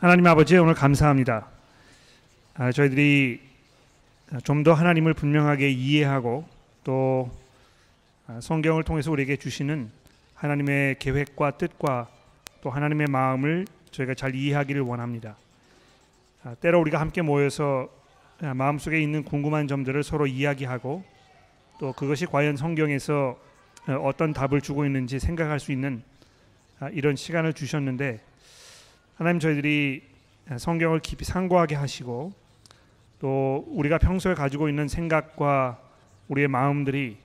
하나님 아버지 오늘 감사합니다. 아, 저희들이 좀 더 하나님을 분명하게 이해하고 또 아, 성경을 통해서 우리에게 주시는 하나님의 계획과 뜻과 또 하나님의 마음을 저희가 잘 이해하기를 원합니다. 아, 때로 우리가 함께 모여서 아, 마음속에 있는 궁금한 점들을 서로 이야기하고 또 그것이 과연 성경에서 어, 어떤 답을 주고 있는지 생각할 수 있는 아, 이런 시간을 주셨는데 하나님 저희들이 성경을 깊이 상고하게 하시고 또 우리가 평소에 가지고 있는 생각과 우리의 마음들이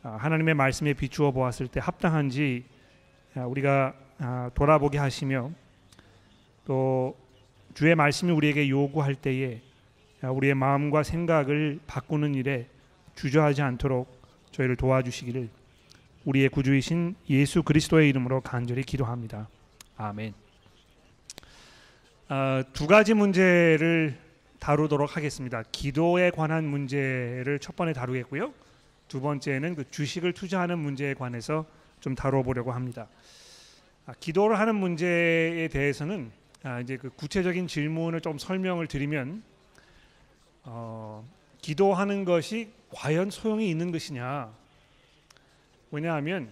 하나님의 말씀에 비추어 보았을 때 합당한지 우리가 돌아보게 하시며 또 주의 말씀이 우리에게 요구할 때에 우리의 마음과 생각을 바꾸는 일에 주저하지 않도록 저희를 도와주시기를 우리의 구주이신 예수 그리스도의 이름으로 간절히 기도합니다. 아멘. 어, 두 가지 문제를 다루도록 하겠습니다. 기도에 관한 문제를 첫 번에 다루겠고요. 두 번째는 그 주식을 투자하는 문제에 관해서 좀 다뤄보려고 합니다. 아, 기도를 하는 문제에 대해서는 아, 이제 그 구체적인 질문을 좀 설명을 드리면 어, 기도하는 것이 과연 소용이 있는 것이냐? 왜냐하면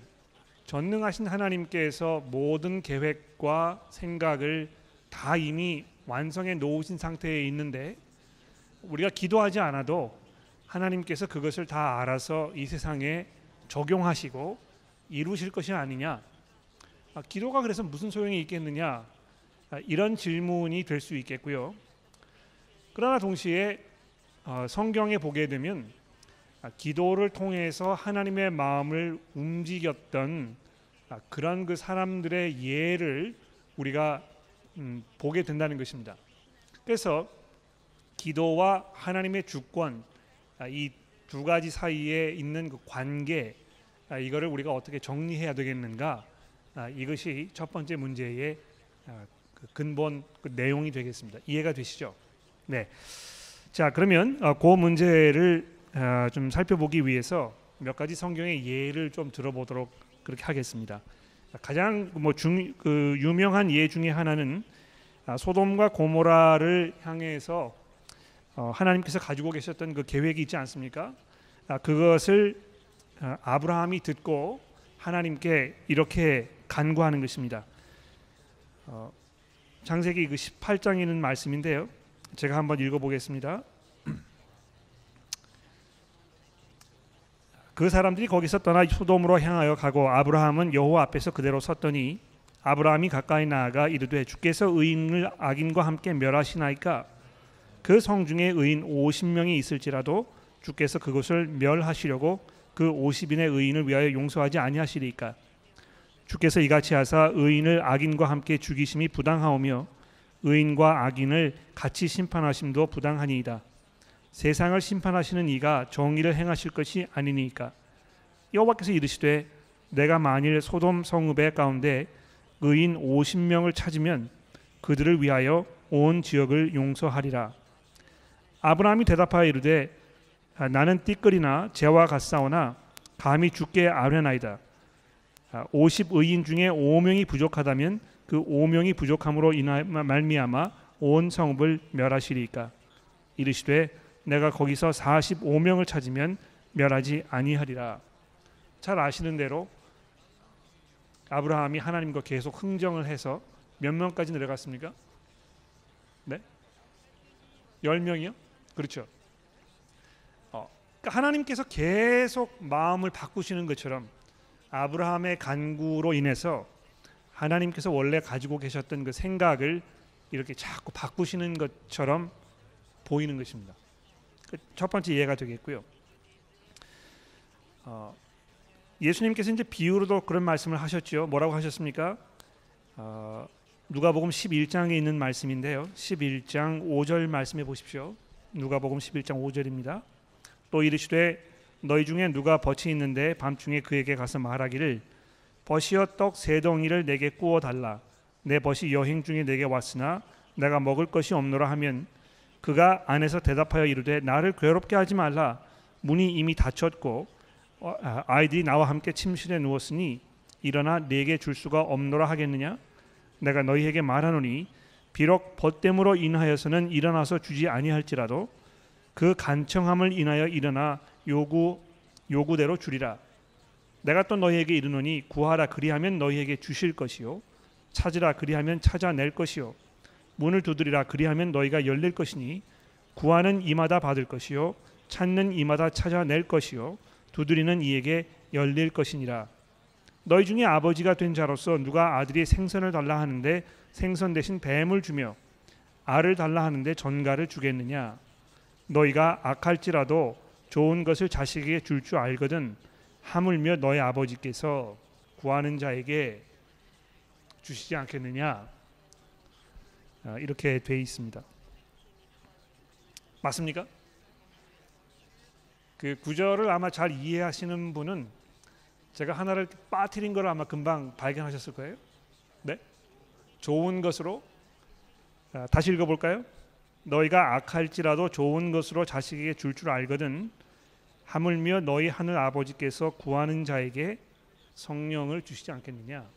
전능하신 하나님께서 모든 계획과 생각을 다 이미 완성해 놓으신 상태에 있는데 우리가 기도하지 않아도 하나님께서 그것을 다 알아서 이 세상에 적용하시고 이루실 것이 아니냐? 아, 기도가 그래서 무슨 소용이 있겠느냐? 아, 이런 질문이 될 수 있겠고요. 그러나 동시에 어, 성경에 보게 되면 아, 기도를 통해서 하나님의 마음을 움직였던 아, 그런 그 사람들의 예를 우리가 음, 보게 된다는 것입니다. 그래서 기도와 하나님의 주권 이 두 가지 사이에 있는 그 관계 이거를 우리가 어떻게 정리해야 되겠는가 이것이 첫 번째 문제의 그 근본 그 내용이 되겠습니다. 이해가 되시죠? 네. 자 그러면 어, 그 문제를 어, 좀 살펴보기 위해서 몇 가지 성경의 예를 좀 들어보도록 그렇게 하겠습니다. 가장 뭐중그 유명한 예 중에 하나는 아, 소돔과 고모라를 향해서 어, 하나님께서 가지고 계셨던 그 계획이 있지 않습니까? 아, 그것을 아브라함이 듣고 하나님께 이렇게 간구하는 것입니다. 창세기 그 18장에 있는 말씀인데요. 제가 한번 읽어보겠습니다. 그 사람들이 거기서 떠나 소돔으로 향하여 가고 아브라함은 여호와 앞에서 그대로 섰더니 아브라함이 가까이 나아가 이르되 주께서 의인을 악인과 함께 멸하시나이까 그 성중에 의인 50명이 있을지라도 주께서 그것을 멸하시려고 그 50인의 의인을 위하여 용서하지 아니하시리까 주께서 이같이 하사 의인을 악인과 함께 죽이심이 부당하오며 의인과 악인을 같이 심판하심도 부당하니이다. 세상을 심판하시는 이가 정의를 행하실 것이 아니니까 여호와께서 이르시되 내가 만일 소돔 성읍의 가운데 의인 50명을 찾으면 그들을 위하여 온 지역을 용서하리라. 아브라함이 대답하여 이르되 아, 나는 띠끌이나 재와 같사오나 감히 죽게 아뢰나이다. 50 아, 중에 5명이 부족하다면 그 5명이 부족함으로 인하 말미암아 온 성읍을 멸하시리까 이르시되 내가 거기서 45명을 찾으면 멸하지 아니하리라. 잘 아시는 대로 아브라함이 하나님과 계속 흥정을 해서 몇 명까지 내려갔습니까? 네? 10명이요? 그렇죠. 어, 그러니까 하나님께서 계속 마음을 바꾸시는 것처럼 아브라함의 간구로 인해서 하나님께서 원래 가지고 계셨던 그 생각을 이렇게 자꾸 바꾸시는 것처럼 보이는 것입니다. 그첫 번째 이해가 되겠고요. 어, 예수님께서 이제 비유로도 그런 말씀을 하셨죠. 뭐라고 하셨습니까? 어, 누가복음 11장에 있는 말씀인데요. 11장 5절 말씀해 보십시오. 누가복음 11장 5절입니다. 또 이르시되 너희 중에 누가 벗이 있는데 밤중에 그에게 가서 말하기를 벗이여 떡 세 덩이를 내게 구워 달라 내 벗이 여행 중에 내게 왔으나 내가 먹을 것이 없노라 하면 그가 안에서 대답하여 이르되 나를 괴롭게 하지 말라. 문이 이미 닫혔고 어, 아, 아이들이 나와 함께 침실에 누웠으니 일어나 내게 줄 수가 없노라 하겠느냐? 내가 너희에게 말하노니 비록 벗됨으로 인하여서는 일어나서 주지 아니할지라도 그 간청함을 인하여 일어나 요구 요구대로 주리라. 내가 또 너희에게 이르노니 구하라 그리하면 너희에게 주실 것이요 찾으라 그리하면 찾아낼 것이요 문을 두드리라. 그리하면 너희가 열릴 것이니 구하는 이마다 받을 것이요 찾는 이마다 찾아낼 것이요 두드리는 이에게 열릴 것이니라. 너희 중에 아버지가 된 자로서 누가 아들이 생선을 달라 하는데 생선 대신 뱀을 주며 알을 달라 하는데 전갈을 주겠느냐? 너희가 악할지라도 좋은 것을 자식에게 줄 줄 알거든 하물며 너희 아버지께서 구하는 자에게 주시지 않겠느냐? 아, 이렇게 돼 있습니다. 맞습니까? 그 구절을 아마 잘 이해하시는 분은 제가 하나를 빠뜨린 걸 아마 금방 발견하셨을 거예요. 네? 좋은 것으로 아, 다시 읽어볼까요? 너희가 악할지라도 좋은 것으로 자식에게 줄줄 알거든 하물며 너희 하늘 아버지께서 구하는 자에게 성령을 주시지 않겠느냐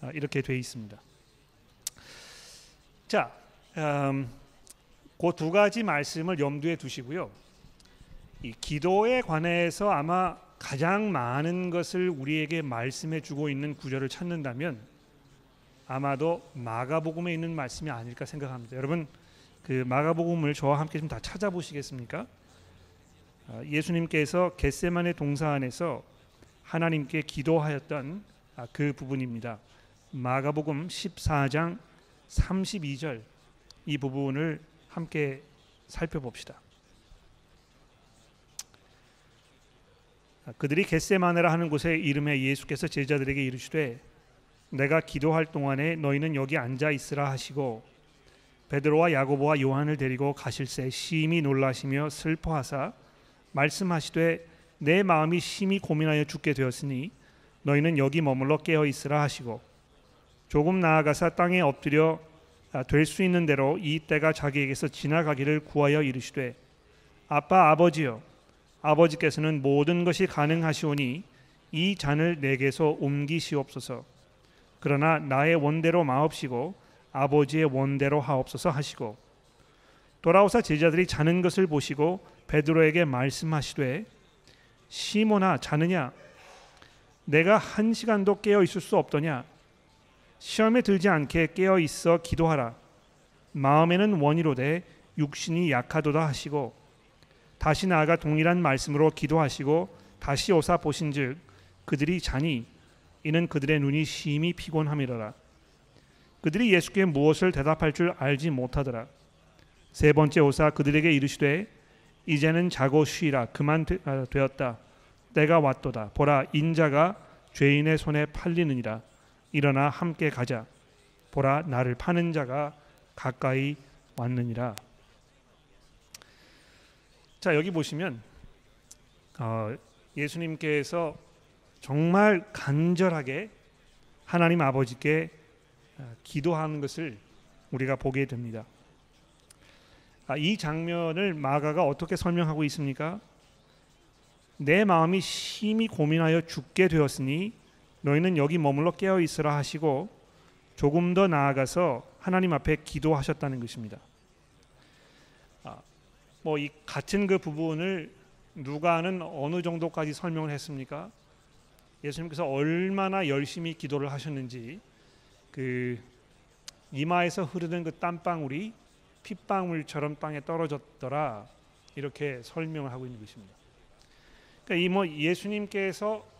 아, 이렇게 돼 있습니다. 자, 음, 그두 가지 말씀을 염두에 두시고요. 이 기도에 관해서 아마 가장 많은 것을 우리에게 말씀해 주고 있는 구절을 찾는다면 아마도 마가복음에 있는 말씀이 아닐까 생각합니다. 여러분 그 마가복음을 저와 함께 좀 다 찾아보시겠습니까? 아, 예수님께서 겟세만의 동사 안에서 하나님께 기도하였던 아, 그 부분입니다. 마가복음 14장 32절 이 부분을 함께 살펴봅시다. 아, 그들이 겟세마네라 하는 곳에 이름에 예수께서 제자들에게 이르시되 내가 기도할 동안에 너희는 여기 앉아 있으라 하시고 베드로와 야고보와 요한을 데리고 가실새 심히 놀라시며 슬퍼하사 말씀하시되 내 마음이 심히 고민하여 죽게 되었으니 너희는 여기 머물러 깨어 있으라 하시고 조금 나아가사 땅에 엎드려 아, 될수 있는 대로 이 때가 자기에게서 지나가기를 구하여 이르시되 아빠 아버지여 아버지께서는 모든 것이 가능하시오니 이 잔을 내게서 옮기시옵소서. 그러나 나의 원대로 마옵시고 아버지의 원대로 하옵소서 하시고. 돌아오사 제자들이 자는 것을 보시고 베드로에게 말씀하시되 시몬아 자느냐? 내가 한 시간도 깨어 있을 수 없더냐 시험에 들지 않게 깨어 있어 기도하라. 마음에는 원이로되 육신이 약하도다 하시고 다시 나아가 동일한 말씀으로 기도하시고 다시 오사 보신즉 그들이 자니 이는 그들의 눈이 심히 피곤함이라. 그들이 예수께 무엇을 대답할 줄 알지 못하더라. 세 번째 오사 그들에게 이르시되 이제는 자고 쉬라. 그만 아, 되었다. 때가 왔도다. 보라 인자가 죄인의 손에 팔리느니라 일어나 함께 가자 보라 나를 파는 자가 가까이 왔느니라 자 여기 보시면 어, 예수님께서 정말 간절하게 하나님 아버지께 어, 기도하는 것을 우리가 보게 됩니다. 아, 이 장면을 마가가 어떻게 설명하고 있습니까? 내 마음이 심히 고민하여 죽게 되었으니 너희는 여기 머물러 깨어 있으라 하시고 조금 더 나아가서 하나님 앞에 기도하셨다는 것입니다. 아, 뭐이 같은 그 부분을 누가는 어느 정도까지 설명을 했습니까? 예수님께서 얼마나 열심히 기도를 하셨는지 그 이마에서 흐르는 그 땀방울이 핏방울처럼 땅에 떨어졌더라 이렇게 설명을 하고 있는 것입니다. 그러니까 이 뭐 예수님께서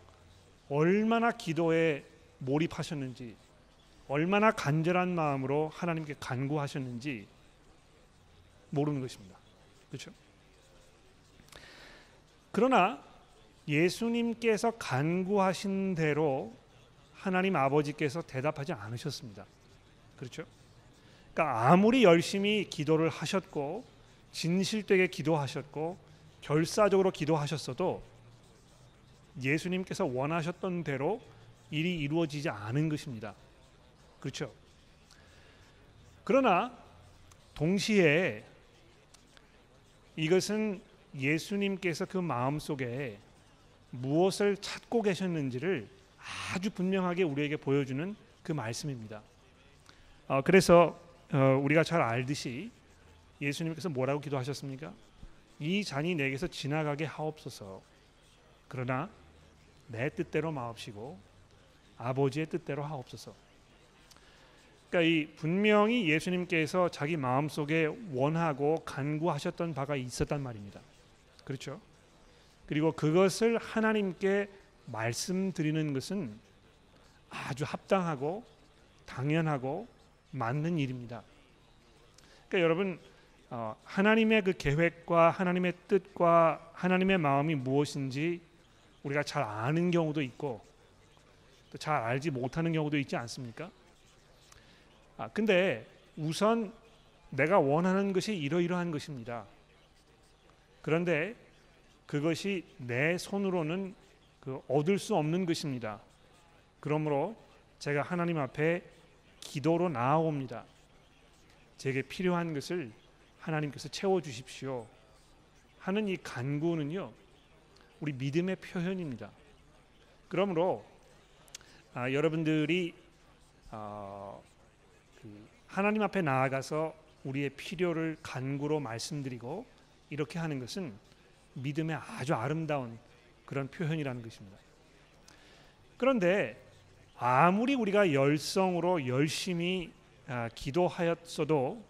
얼마나 기도에 몰입하셨는지 얼마나 간절한 마음으로 하나님께 간구하셨는지 모르는 것입니다. 그렇죠? 그러나 예수님께서 간구하신 대로 하나님 아버지께서 대답하지 않으셨습니다. 그렇죠? 그러니까 아무리 열심히 기도를 하셨고 진실되게 기도하셨고 결사적으로 기도하셨어도 예수님께서 원하셨던 대로 일이 이루어지지 않은 것입니다. 그렇죠? 그러나 동시에 이것은 예수님께서 그 마음 속에 무엇을 찾고 계셨는지를 아주 분명하게 우리에게 보여주는 그 말씀입니다. 어, 그래서 어, 우리가 잘 알듯이 예수님께서 뭐라고 기도하셨습니까? 이 잔이 내게서 지나가게 하옵소서. 그러나 내 뜻대로 마옵시고 아버지의 뜻대로 하옵소서. 그러니까 이 분명히 예수님께서 자기 마음 속에 원하고 간구하셨던 바가 있었단 말입니다. 그렇죠? 그리고 그것을 하나님께 말씀드리는 것은 아주 합당하고 당연하고 맞는 일입니다. 그러니까 여러분 어, 하나님의 그 계획과 하나님의 뜻과 하나님의 마음이 무엇인지 우리가 잘 아는 경우도 있고 또 잘 알지 못하는 경우도 있지 않습니까? 아 근데 우선 내가 원하는 것이 이러이러한 것입니다. 그런데 그것이 내 손으로는 그 얻을 수 없는 것입니다. 그러므로 제가 하나님 앞에 기도로 나아옵니다. 제게 필요한 것을 하나님께서 채워 주십시오. 하는 이 간구는요. 우리 믿음의 표현입니다. 그러므로 아, 여러분들이 어, 그 하나님 앞에 나아가서 우리의 필요를 간구로 말씀드리고 이렇게 하는 것은 믿음의 아주 아름다운 그런 표현이라는 것입니다. 그런데 아무리 우리가 열성으로 열심히 아, 기도하였어도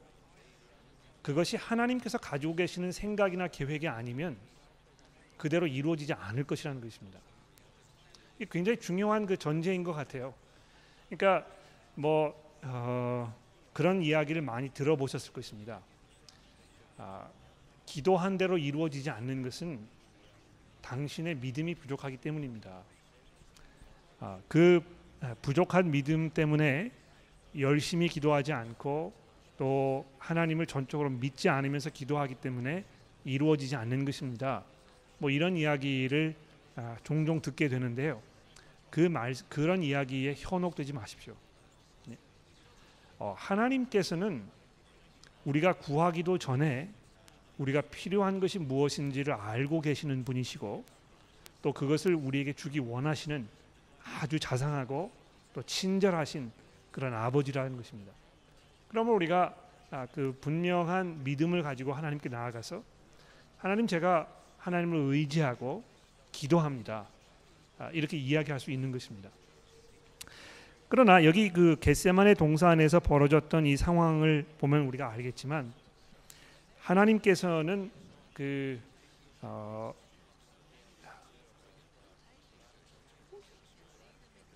그것이 하나님께서 가지고 계시는 생각이나 계획이 아니면 그대로 이루어지지 않을 것이라는 것입니다. 이게 굉장히 중요한 그 전제인 것 같아요. 그러니까 뭐 어, 그런 이야기를 많이 들어보셨을 것입니다. 아, 기도한 대로 이루어지지 않는 것은 당신의 믿음이 부족하기 때문입니다. 아, 그 부족한 믿음 때문에 열심히 기도하지 않고 또 하나님을 전적으로 믿지 않으면서 기도하기 때문에 이루어지지 않는 것입니다. 뭐 이런 이야기를 아, 종종 듣게 되는데요. 그 말 그런 이야기에 현혹되지 마십시오. 네. 어, 하나님께서는 우리가 구하기도 전에 우리가 필요한 것이 무엇인지를 알고 계시는 분이시고 또 그것을 우리에게 주기 원하시는 아주 자상하고 또 친절하신 그런 아버지라는 것입니다. 그러면 우리가 아, 그 분명한 믿음을 가지고 하나님께 나아가서 하나님 제가 하나님을 의지하고 기도합니다. 아, 이렇게 이야기할 수 있는 것입니다. 그러나 여기 그 겟세만의 동산에서 벌어졌던 이 상황을 보면 우리가 알겠지만 하나님께서는 그 어,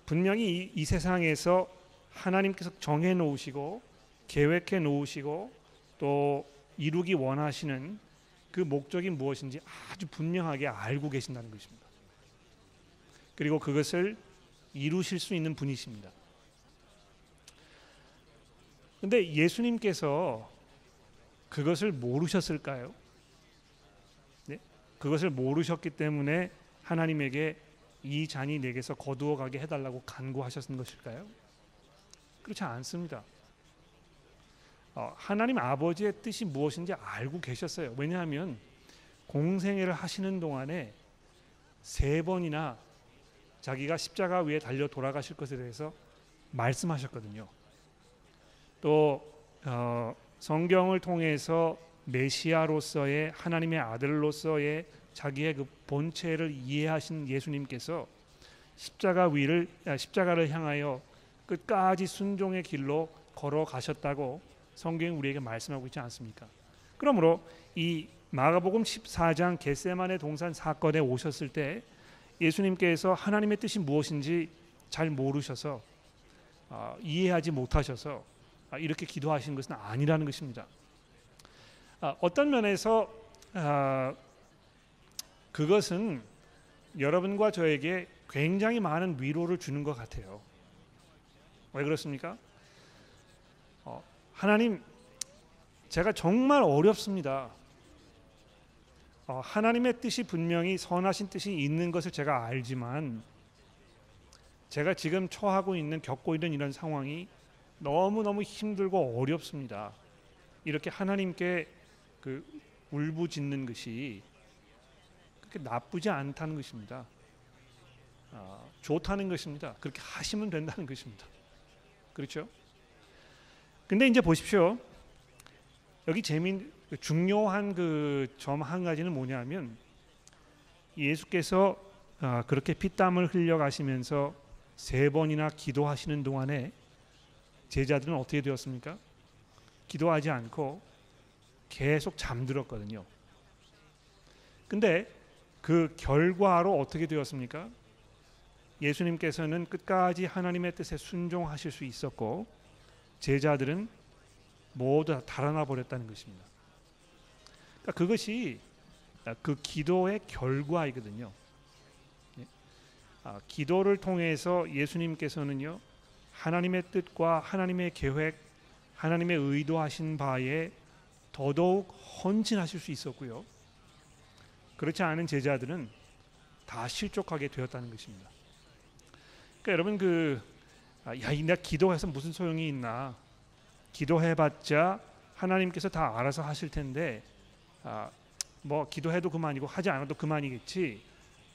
분명히 이, 이 세상에서 하나님께서 정해 놓으시고 계획해 놓으시고 또 이루기 원하시는 그 목적이 무엇인지 아주 분명하게 알고 계신다는 것입니다. 그리고 그것을 이루실 수 있는 분이십니다. 근데 예수님께서 그것을 모르셨을까요? 네? 그것을 모르셨기 때문에 하나님에게 이 잔이 내게서 거두어 가게 해달라고 간구하셨는 것일까요? 그렇지 않습니다. 어, 하나님 아버지의 뜻이 무엇인지 알고 계셨어요. 왜냐하면 공생애를 하시는 동안에 세 번이나 자기가 십자가 위에 달려 돌아가실 것에 대해서 말씀하셨거든요. 또 어, 성경을 통해서 메시아로서의 하나님의 아들로서의 자기의 그 본체를 이해하신 예수님께서 십자가 위를 아, 십자가를 향하여 끝까지 순종의 길로 걸어가셨다고 성경이 우리에게 말씀하고 있지 않습니까? 그러므로 이 마가복음 14장 겟세만의 동산 사건에 오셨을 때 예수님께서 하나님의 뜻이 무엇인지 잘 모르셔서 어, 이해하지 못하셔서 아, 이렇게 기도하신 것은 아니라는 것입니다. 아, 어떤 면에서 아, 그것은 여러분과 저에게 굉장히 많은 위로를 주는 것 같아요. 왜 그렇습니까? 어, 하나님, 제가 정말 어렵습니다. 어, 하나님의 뜻이 분명히 선하신 뜻이 있는 것을 제가 알지만 제가 지금 처하고 있는 겪고 있는 이런 상황이 너무 너무 힘들고 어렵습니다. 이렇게 하나님께 그 울부짖는 것이 그렇게 나쁘지 않다는 것입니다. 아, 좋다는 것입니다. 그렇게 하시면 된다는 것입니다. 그렇죠? 근데 이제 보십시오. 여기 재민 중요한 그 점 한 가지는 뭐냐면 예수께서 아, 그렇게 피땀을 흘려 가시면서 세 번이나 기도하시는 동안에 제자들은 어떻게 되었습니까? 기도하지 않고 계속 잠들었거든요. 근데 그 결과로 어떻게 되었습니까? 예수님께서는 끝까지 하나님의 뜻에 순종하실 수 있었고 제자들은 모두 다 달아나 버렸다는 것입니다. 그러니까 그것이 그 기도의 결과이거든요. 예. 아, 기도를 통해서 예수님께서는요 하나님의 뜻과 하나님의 계획, 하나님의 의도하신 바에 더더욱 헌신하실 수 있었고요. 그렇지 않은 제자들은 다 실족하게 되었다는 것입니다. 그러니까 여러분 그 아, 야, 내가 기도해서 무슨 소용이 있나? 기도해봤자 하나님께서 다 알아서 하실 텐데 아, 뭐 기도해도 그만이고 하지 않아도 그만이겠지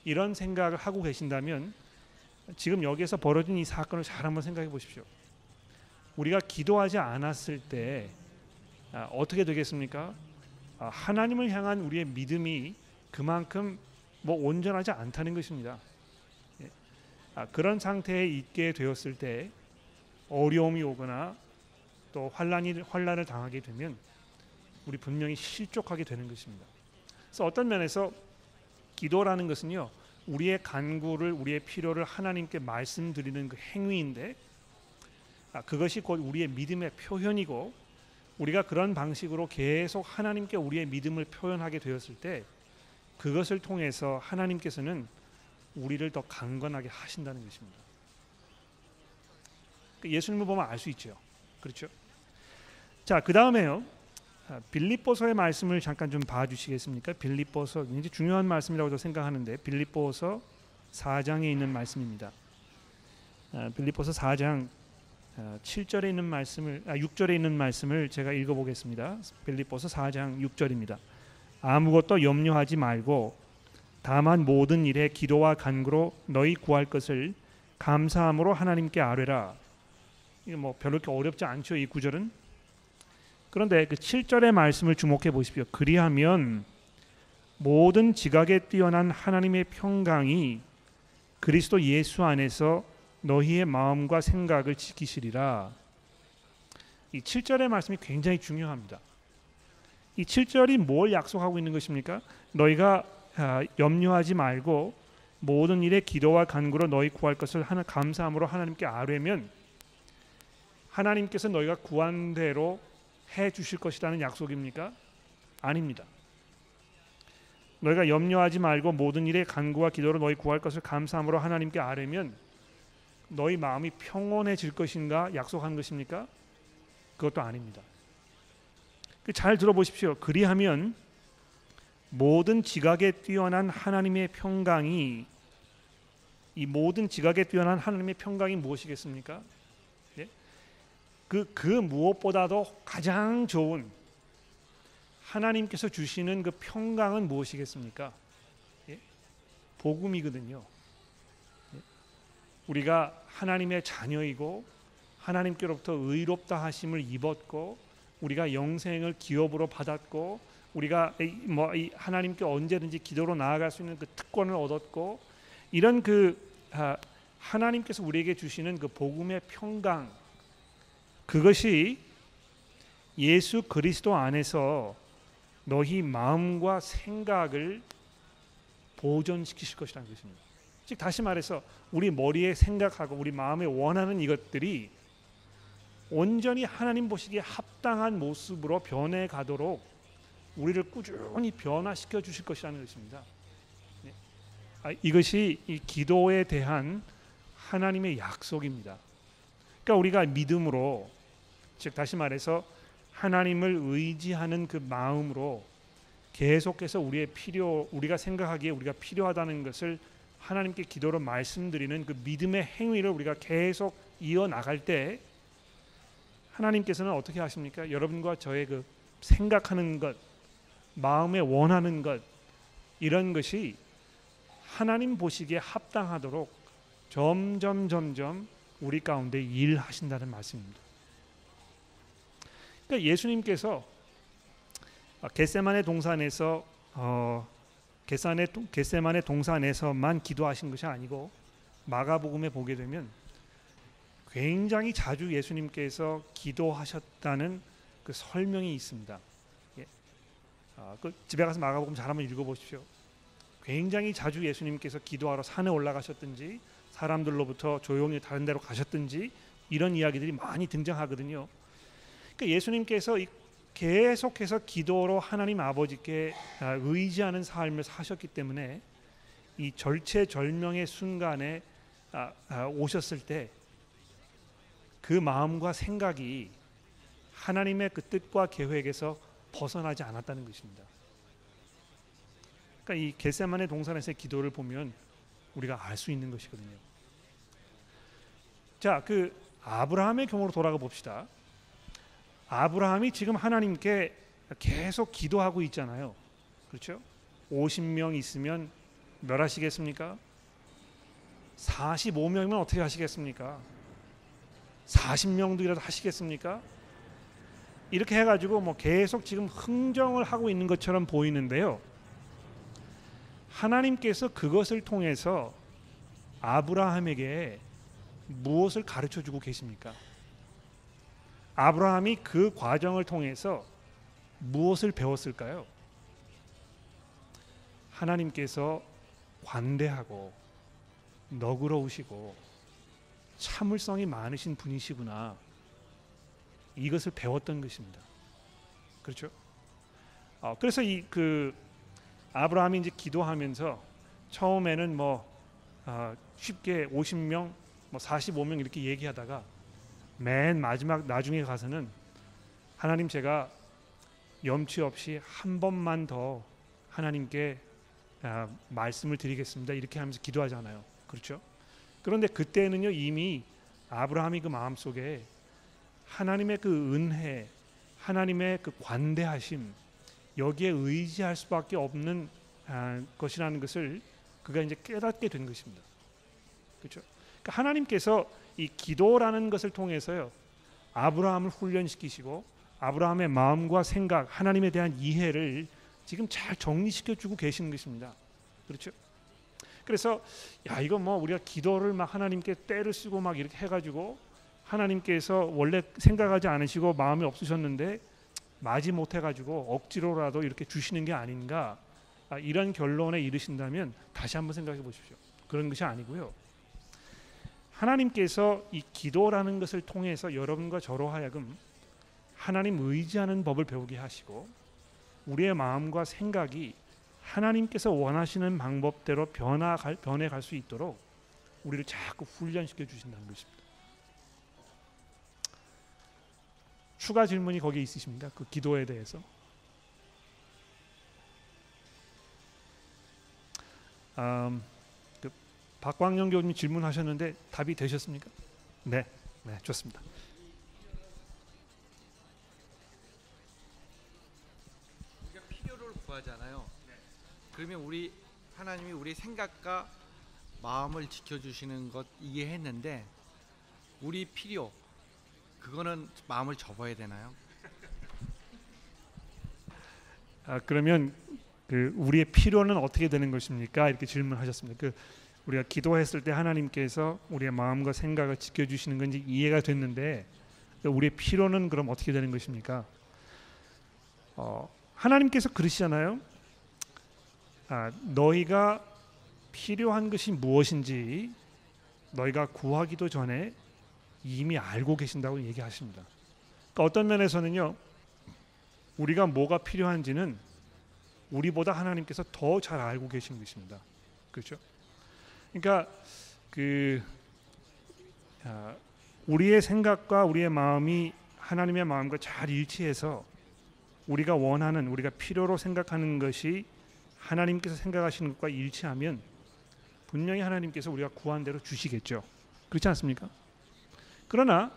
이런 생각을 하고 계신다면 지금 여기에서 벌어진 이 사건을 잘 한번 생각해 보십시오. 우리가 기도하지 않았을 때 아, 어떻게 되겠습니까? 아, 하나님을 향한 우리의 믿음이 그만큼 뭐 온전하지 않다는 것입니다. 예. 아, 그런 상태에 있게 되었을 때 어려움이 오거나 또 환란이 환란을 당하게 되면 우리 분명히 실족하게 되는 것입니다. 그래서 어떤 면에서 기도라는 것은요 우리의 간구를 우리의 필요를 하나님께 말씀드리는 그 행위인데 아, 그것이 곧 우리의 믿음의 표현이고 우리가 그런 방식으로 계속 하나님께 우리의 믿음을 표현하게 되었을 때 그것을 통해서 하나님께서는 우리를 더 강건하게 하신다는 것입니다. 그 예수님을 보면 알 수 있죠. 그렇죠? 자, 그 다음에요. 아, 빌립보서의 말씀을 잠깐 좀 봐주시겠습니까? 빌립보서 굉장히 중요한 말씀이라고 생각하는데 빌립보서 4장에 있는 말씀입니다. 아, 빌립보서 4장 7절에 아, 있는 말씀을 아, 6절에 있는 말씀을 제가 읽어보겠습니다. 빌립보서 4장 6절입니다. 아무것도 염려하지 말고 다만 모든 일에 기도와 간구로 너희 구할 것을 감사함으로 하나님께 아뢰라. 이게 뭐 별로 그렇게 어렵지 않죠 이 구절은. 그런데 그 7절의 말씀을 주목해 보십시오. 그리하면 모든 지각에 뛰어난 하나님의 평강이 그리스도 예수 안에서 너희의 마음과 생각을 지키시리라. 이 7절의 말씀이 굉장히 중요합니다. 이 7절이 뭘 약속하고 있는 것입니까? 너희가 아, 염려하지 말고 모든 일에 기도와 간구로 너희 구할 것을 하나 감사함으로 하나님께 아뢰면 하나님께서 너희가 구한 대로 해 주실 것이라는 약속입니까? 아닙니다. 너희가 염려하지 말고 모든 일에 간구와 기도로 너희 구할 것을 감사함으로 하나님께 아뢰면 너희 마음이 평온해질 것인가 약속한 것입니까? 그것도 아닙니다. 그잘 들어보십시오. 그리하면 모든 지각에 뛰어난 하나님의 평강이 이 모든 지각에 뛰어난 하나님의 평강이 무엇이겠습니까? 그, 그 무엇보다도 가장 좋은 하나님께서 주시는 그 평강은 무엇이겠습니까? 예? 복음이거든요. 예? 우리가 하나님의 자녀이고 하나님께로부터 의롭다 하심을 입었고 우리가 영생을 기업으로 받았고 우리가 뭐 하나님께 언제든지 기도로 나아갈 수 있는 그 특권을 얻었고 이런 그 아, 하나님께서 우리에게 주시는 그 복음의 평강 그것이 예수 그리스도 안에서 너희 마음과 생각을 보존시키실 것이라는 것입니다. 즉 다시 말해서 우리 머리에 생각하고 우리 마음에 원하는 이것들이 온전히 하나님 보시기에 합당한 모습으로 변해 가도록 우리를 꾸준히 변화시켜 주실 것이라는 것입니다. 네. 아, 이것이 이 기도에 대한 하나님의 약속입니다. 그러니까 우리가 믿음으로 즉 다시 말해서 하나님을 의지하는 그 마음으로 계속해서 우리의 필요 우리가 생각하기에 우리가 필요하다는 것을 하나님께 기도로 말씀드리는 그 믿음의 행위를 우리가 계속 이어 나갈 때 하나님께서는 어떻게 하십니까? 여러분과 저의 그 생각하는 것, 마음에 원하는 것 이런 것이 하나님 보시기에 합당하도록 점점 점점 우리 가운데 일하신다는 말씀입니다. 그러니까 예수님께서 겟세만의 동산에서 어, 겟세만의 겟세만의 동산에서만 기도하신 것이 아니고 마가복음에 보게 되면 굉장히 자주 예수님께서 기도하셨다는 그 설명이 있습니다. 예. 아, 그 집에 가서 마가복음 잘 한번 읽어보십시오. 굉장히 자주 예수님께서 기도하러 산에 올라가셨든지 사람들로부터 조용히 다른 데로 가셨든지 이런 이야기들이 많이 등장하거든요. 그러니까 예수님께서 계속해서 기도로 하나님 아버지께 아, 의지하는 삶을 사셨기 때문에 이 절체절명의 순간에 아, 오셨을 때 그 마음과 생각이 하나님의 그 뜻과 계획에서 벗어나지 않았다는 것입니다. 그러니까 이 겟세만의 동산에서의 기도를 보면 우리가 알 수 있는 것이거든요. 자, 그 아브라함의 경우로 돌아가 봅시다. 아브라함이 지금 하나님께 계속 기도하고 있잖아요. 그렇죠? 50명 있으면 몇 하시겠습니까? 45명이면 어떻게 하시겠습니까? 40명도 이라도 하시겠습니까? 이렇게 해가지고 뭐 계속 지금 흥정을 하고 있는 것처럼 보이는데요. 하나님께서 그것을 통해서 아브라함에게 무엇을 가르쳐 주고 계십니까? 아브라함이 그 과정을 통해서 무엇을 배웠을까요? 하나님께서 관대하고 너그러우시고 참을성이 많으신 분이시구나. 이것을 배웠던 것입니다. 그렇죠? 어, 그래서 이 그 아브라함이 이제 기도하면서 처음에는 뭐 어, 쉽게 50명, 뭐 45명 이렇게 얘기하다가 맨 마지막 나중에 가서는 하나님 제가 염치 없이 한 번만 더 하나님께 아, 말씀을 드리겠습니다. 이렇게 하면서 기도하잖아요. 그렇죠? 그런데 그때는요 이미 아브라함이 그 마음 속에 하나님의 그 은혜, 하나님의 그 관대하심 여기에 의지할 수밖에 없는 아, 것이라는 것을 그가 이제 깨닫게 된 것입니다. 그렇죠? 그러니까 하나님께서 이 기도라는 것을 통해서요 아브라함을 훈련시키시고 아브라함의 마음과 생각, 하나님에 대한 이해를 지금 잘 정리시켜 주고 계시는 것입니다. 그렇죠? 그래서 야 이거 뭐 우리가 기도를 막 하나님께 때를 쓰고 막 이렇게 해가지고 하나님께서 원래 생각하지 않으시고 마음이 없으셨는데 마지 못해 가지고 억지로라도 이렇게 주시는 게 아닌가 아, 이런 결론에 이르신다면 다시 한번 생각해 보십시오. 그런 것이 아니고요. 하나님께서 이 기도라는 것을 통해서 여러분과 저로 하여금 하나님 의지하는 법을 배우게 하시고 우리의 마음과 생각이 하나님께서 원하시는 방법대로 변화갈, 변해갈 수 있도록 우리를 자꾸 훈련시켜 주신다는 것입니다. 추가 질문이 거기 있으십니까? 그 기도에 대해서. 음, 그 박광영 교수님 질문하셨는데 답이 되셨습니까? 네, 네 좋습니다. 우리가 필요를 구하잖아요. 그러면 우리 하나님이 우리 생각과 마음을 지켜주시는 것 이해했는데 우리 필요 그거는 마음을 접어야 되나요? 아, 그러면 그 우리의 필요는 어떻게 되는 것입니까? 이렇게 질문하셨습니다. 그 우리가 기도했을 때 하나님께서 우리의 마음과 생각을 지켜 주시는 건지 이해가 됐는데 우리의 필요는 그럼 어떻게 되는 것입니까? 어, 하나님께서 그러시잖아요. 아, 너희가 필요한 것이 무엇인지 너희가 구하기도 전에 이미 알고 계신다고 얘기하십니다. 그러니까 어떤 면에서는요, 우리가 뭐가 필요한지는 우리보다 하나님께서 더 잘 알고 계신 것입니다. 그렇죠? 그러니까 그 아, 우리의 생각과 우리의 마음이 하나님의 마음과 잘 일치해서 우리가 원하는 우리가 필요로 생각하는 것이 하나님께서 생각하시는 것과 일치하면 분명히 하나님께서 우리가 구한 대로 주시겠죠. 그렇지 않습니까? 그러나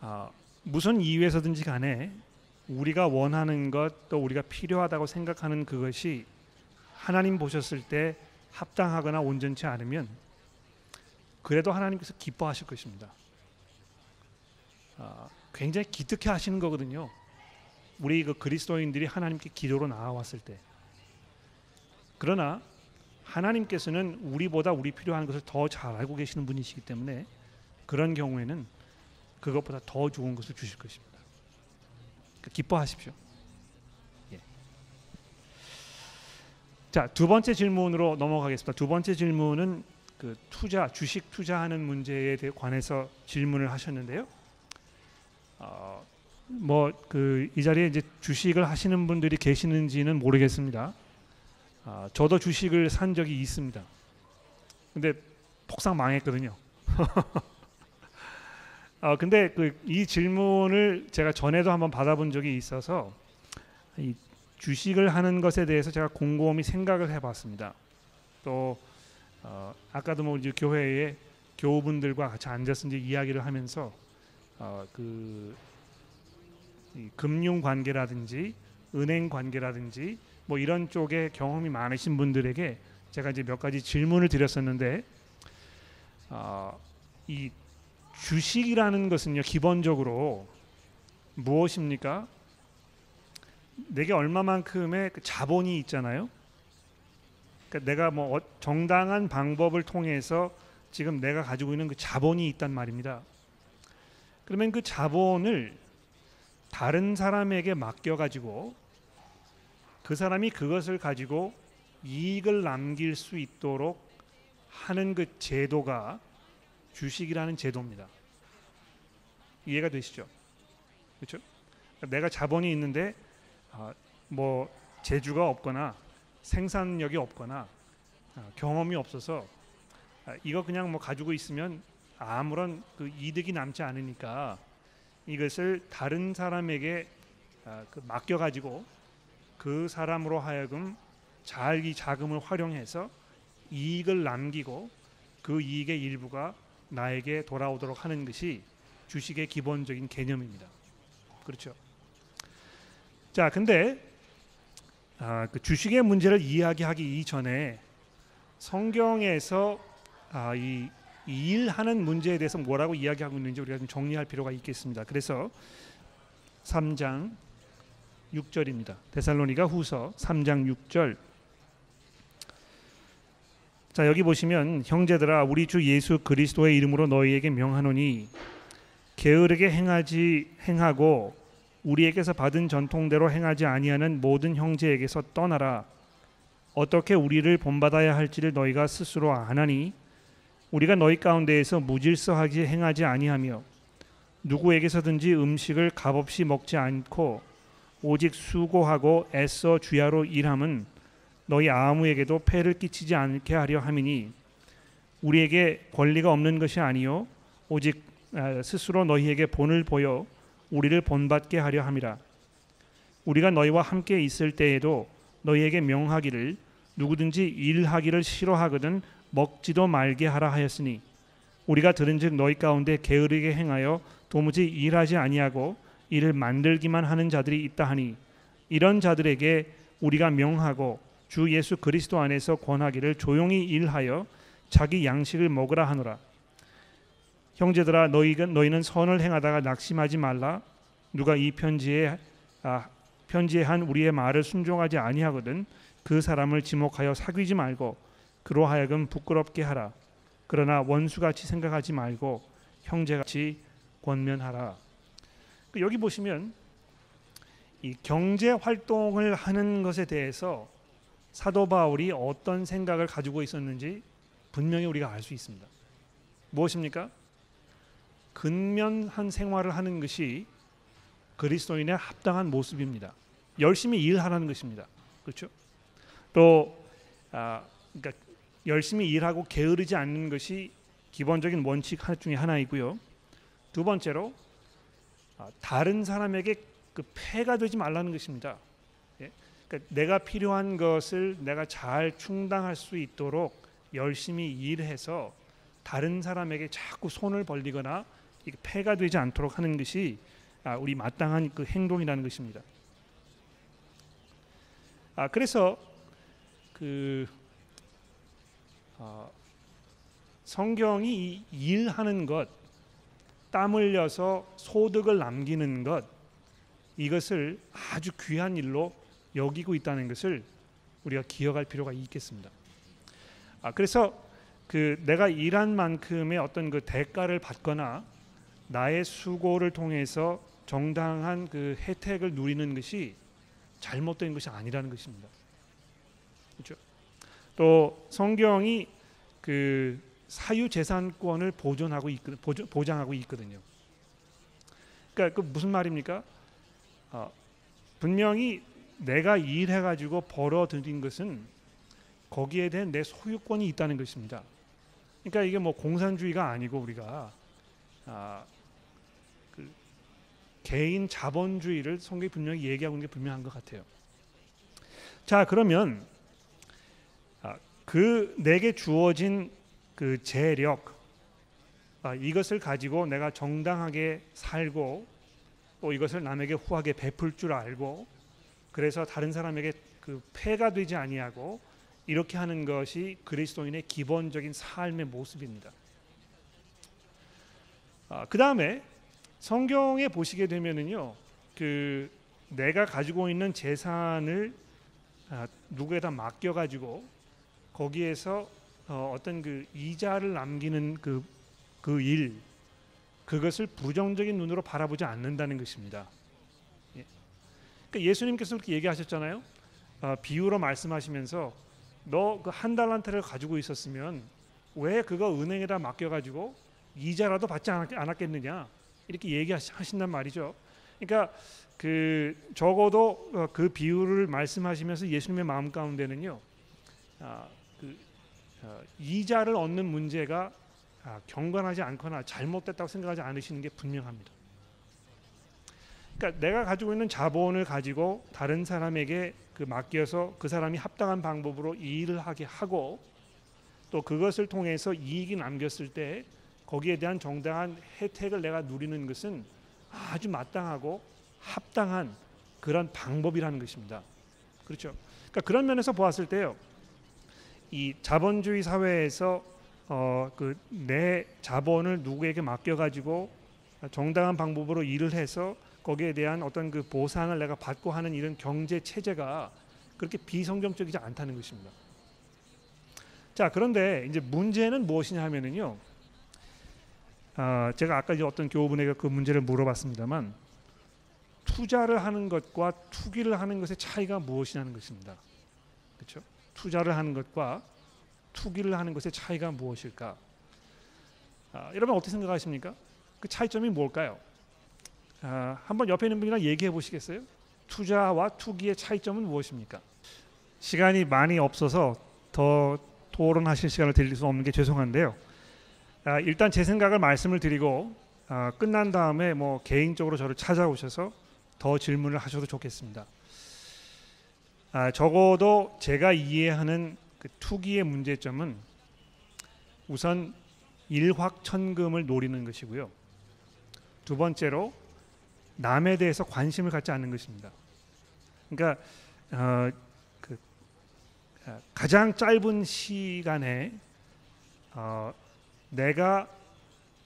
아, 무슨 이유에서든지 간에 우리가 원하는 것 또 우리가 필요하다고 생각하는 그것이 하나님 보셨을 때 합당하거나 온전치 않으면 그래도 하나님께서 기뻐하실 것입니다. 아, 굉장히 기특해 하시는 거거든요. 우리 그 그리스도인들이 하나님께 기도로 나아왔을 때. 그러나 하나님께서는 우리보다 우리 필요한 것을 더 잘 알고 계시는 분이시기 때문에 그런 경우에는 그것보다 더 좋은 것을 주실 것입니다. 그러니까 기뻐하십시오. 예. 자, 두 번째 질문으로 넘어가겠습니다. 두 번째 질문은 그 투자, 주식 투자하는 문제에 관해서 질문을 하셨는데요. 어, 뭐그 이 자리에 이제 주식을 하시는 분들이 계시는지는 모르겠습니다. 아, 저도 주식을 산 적이 있습니다. 근데 폭삭 망했거든요. 아, 근데 그 이 질문을 제가 전에도 한번 받아본 적이 있어서 이 주식을 하는 것에 대해서 제가 곰곰이 생각을 해봤습니다. 또 어, 아까도 뭐 이제 교회에 교우분들과 같이 앉아서 이제 이야기를 하면서 어, 그 금융 관계라든지 은행 관계라든지 뭐 이런 쪽에 경험이 많으신 분들에게 제가 이제 몇 가지 질문을 드렸었는데 어, 이 주식이라는 것은요 기본적으로 무엇입니까? 내게 얼마만큼의 그 자본이 있잖아요. 그러니까 내가 뭐 어- 정당한 방법을 통해서 지금 내가 가지고 있는 그 자본이 있단 말입니다. 그러면 그 자본을 다른 사람에게 맡겨 가지고 그 사람이 그것을 가지고 이익을 남길 수 있도록 하는 그 제도가 주식이라는 제도입니다. 이해가 되시죠? 그렇죠? 내가 자본이 있는데 아, 뭐 재주가 없거나 생산력이 없거나 아, 경험이 없어서 아, 이거 그냥 뭐 가지고 있으면 아무런 그 이득이 남지 않으니까 이것을 다른 사람에게 아, 그 맡겨 가지고 그 사람으로 하여금 잘 이 자금을 활용해서 이익을 남기고 그 이익의 일부가 나에게 돌아오도록 하는 것이 주식의 기본적인 개념입니다. 그렇죠? 자, 근데 아, 그 주식의 문제를 이야기하기 이전에 성경에서 아, 이, 이 일하는 문제에 대해서 뭐라고 이야기하고 있는지 우리가 좀 정리할 필요가 있겠습니다. 그래서 3장 6절입니다. 데살로니가 후서 3장 6절. 자, 여기 보시면 형제들아 우리 주 예수 그리스도의 이름으로 너희에게 명하노니 게으르게 행하지 행하고 우리에게서 받은 전통대로 행하지 아니하는 모든 형제에게서 떠나라. 어떻게 우리를 본받아야 할지를 너희가 스스로 아나니 우리가 너희 가운데에서 무질서하게 행하지 아니하며 누구에게서든지 음식을 값없이 먹지 않고 오직 수고하고 애써 주야로 일함은 너희 아무에게도 폐를 끼치지 않게 하려 함이니 우리에게 권리가 없는 것이 아니요 오직 아, 스스로 너희에게 본을 보여 우리를 본받게 하려 함이라. 우리가 너희와 함께 있을 때에도 너희에게 명하기를 누구든지 일하기를 싫어하거든 먹지도 말게 하라 하였으니 우리가 들은즉 너희 가운데 게으르게 행하여 도무지 일하지 아니하고 이를 만들기만 하는 자들이 있다 하니 이런 자들에게 우리가 명하고 주 예수 그리스도 안에서 권하기를 조용히 일하여 자기 양식을 먹으라 하노라. 형제들아 너희가 너희는 선을 행하다가 낙심하지 말라. 누가 이 편지에 아, 편지에 한 우리의 말을 순종하지 아니하거든 그 사람을 지목하여 사귀지 말고 그로 하여금 부끄럽게 하라. 그러나 원수같이 생각하지 말고 형제같이 권면하라. 그 여기 보시면 이 경제 활동을 하는 것에 대해서 사도 바울이 어떤 생각을 가지고 있었는지 분명히 우리가 알 수 있습니다. 무엇입니까? 근면한 생활을 하는 것이 그리스도인의 합당한 모습입니다. 열심히 일하라는 것입니다. 그렇죠? 또 아, 그러니까 열심히 일하고 게으르지 않는 것이 기본적인 원칙 중에 하나이고요. 두 번째로 아, 다른 사람에게 그 폐가 되지 말라는 것입니다. 예? 그러니까 내가 필요한 것을 내가 잘 충당할 수 있도록 열심히 일해서 다른 사람에게 자꾸 손을 벌리거나 폐가 되지 않도록 하는 것이 아, 우리 마땅한 그 행동이라는 것입니다. 아 그래서 그 어, 성경이 이 일하는 것 땀 흘려서 소득을 남기는 것 이것을 아주 귀한 일로 여기고 있다는 것을 우리가 기억할 필요가 있겠습니다. 아, 그래서 그 내가 일한 만큼의 어떤 그 대가를 받거나 나의 수고를 통해서 정당한 그 혜택을 누리는 것이 잘못된 것이 아니라는 것입니다. 그렇죠? 또 성경이 그 사유 재산권을 보존하고 있, 보장하고 있거든요. 그러니까 그 무슨 말입니까? 어, 분명히 내가 일해 가지고 벌어 들인 것은 거기에 대한 내 소유권이 있다는 것입니다. 그러니까 이게 뭐 공산주의가 아니고 우리가 아, 그 개인 자본주의를 성경이 분명히 얘기하고 있는 게 분명한 것 같아요. 자 그러면 아, 그 내게 주어진 그 재력 아, 이것을 가지고 내가 정당하게 살고 또 이것을 남에게 후하게 베풀 줄 알고 그래서 다른 사람에게 그 폐가 되지 아니하고 이렇게 하는 것이 그리스도인의 기본적인 삶의 모습입니다. 아, 그 다음에 성경에 보시게 되면은요, 그 내가 가지고 있는 재산을 아, 누구에다 맡겨 가지고 거기에서 어, 어떤 그 이자를 남기는 그 그 일, 그것을 부정적인 눈으로 바라보지 않는다는 것입니다. 예. 그러니까 예수님께서 그렇게 얘기하셨잖아요. 어, 비유로 말씀하시면서 너 그 한 달란트를 가지고 있었으면 왜 그거 은행에다 맡겨가지고 이자라도 받지 않았, 않았겠느냐 이렇게 얘기하신단 말이죠. 그러니까 그 적어도 어, 그 비유를 말씀하시면서 예수님의 마음 가운데는요, 아, 그 어, 이자를 얻는 문제가 아, 경건하지 않거나 잘못됐다고 생각하지 않으시는 게 분명합니다. 그러니까 내가 가지고 있는 자본을 가지고 다른 사람에게 그 맡겨서 그 사람이 합당한 방법으로 일을 하게 하고 또 그것을 통해서 이익이 남겼을 때 거기에 대한 정당한 혜택을 내가 누리는 것은 아주 마땅하고 합당한 그런 방법이라는 것입니다. 그렇죠. 그러니까 그런 면에서 보았을 때요. 이 자본주의 사회에서 어 그 내 자본을 누구에게 맡겨 가지고 정당한 방법으로 일을 해서 거기에 대한 어떤 그 보상을 내가 받고 하는 이런 경제 체제가 그렇게 비성경적이지 않다는 것입니다. 자 그런데 이제 문제는 무엇이냐 하면은요. 아, 제가 아까 이제 어떤 교우분에게 그 문제를 물어봤습니다만 투자를 하는 것과 투기를 하는 것의 차이가 무엇이냐는 것입니다. 그렇죠? 투자를 하는 것과 투기를 하는 것의 차이가 무엇일까? 아, 여러분 어떻게 생각하십니까? 그 차이점이 뭘까요? 아, 한번 옆에 있는 분이랑 얘기해 보시겠어요? 투자와 투기의 차이점은 무엇입니까? 시간이 많이 없어서 더 토론하실 시간을 드릴 수 없는 게 죄송한데요. 아, 일단 제 생각을 말씀을 드리고 아, 끝난 다음에 뭐 개인적으로 저를 찾아오셔서 더 질문을 하셔도 좋겠습니다. 아, 적어도 제가 이해하는 그 투기의 문제점은 우선 일확천금을 노리는 것이고요. 두 번째로 남에 대해서 관심을 갖지 않는 것입니다. 그러니까 어, 그, 어, 가장 짧은 시간에 어, 내가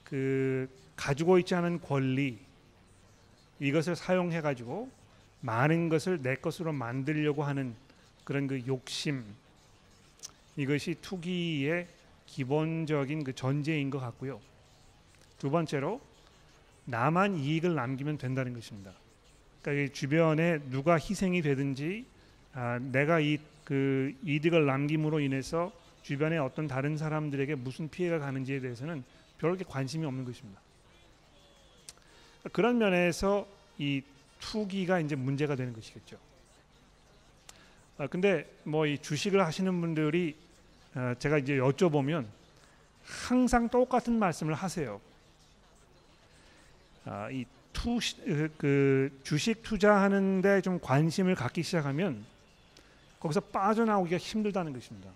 그 가지고 있지 않은 권리 이것을 사용해 가지고 많은 것을 내 것으로 만들려고 하는 그런 그 욕심 이것이 투기의 기본적인 그 전제인 것 같고요. 두 번째로 나만 이익을 남기면 된다는 것입니다. 그러니까 주변에 누가 희생이 되든지 아, 내가 이 그 이득을 남김으로 인해서 주변에 어떤 다른 사람들에게 무슨 피해가 가는지에 대해서는 별 관심이 없는 것입니다. 그런 면에서 이 투기가 이제 문제가 되는 것이겠죠. 아, 근데 뭐 이 주식을 하시는 분들이 아, 제가 이제 여쭤보면 항상 똑같은 말씀을 하세요. 아, 이 투, 그 주식 투자하는데 좀 관심을 갖기 시작하면 거기서 빠져나오기가 힘들다는 것입니다.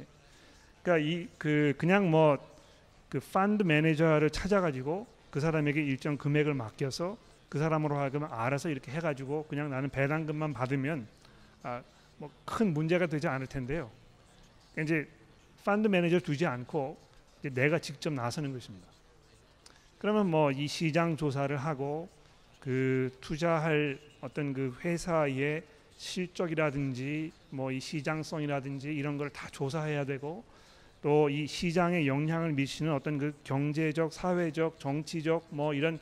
예. 그러니까 이 그 그냥 뭐 그 펀드 매니저를 찾아가지고 그 사람에게 일정 금액을 맡겨서 그 사람으로 하여금 알아서 이렇게 해가지고 그냥 나는 배당금만 받으면 아, 뭐 큰 문제가 되지 않을 텐데요. 이제 펀드 매니저 두지 않고 내가 직접 나서는 것입니다. 그러면 뭐 이 시장 조사를 하고 그 투자할 어떤 그 회사의 실적이라든지 뭐 이 시장성이라든지 이런 걸 다 조사해야 되고 또 이 시장에 영향을 미치는 어떤 그 경제적, 사회적, 정치적 뭐 이런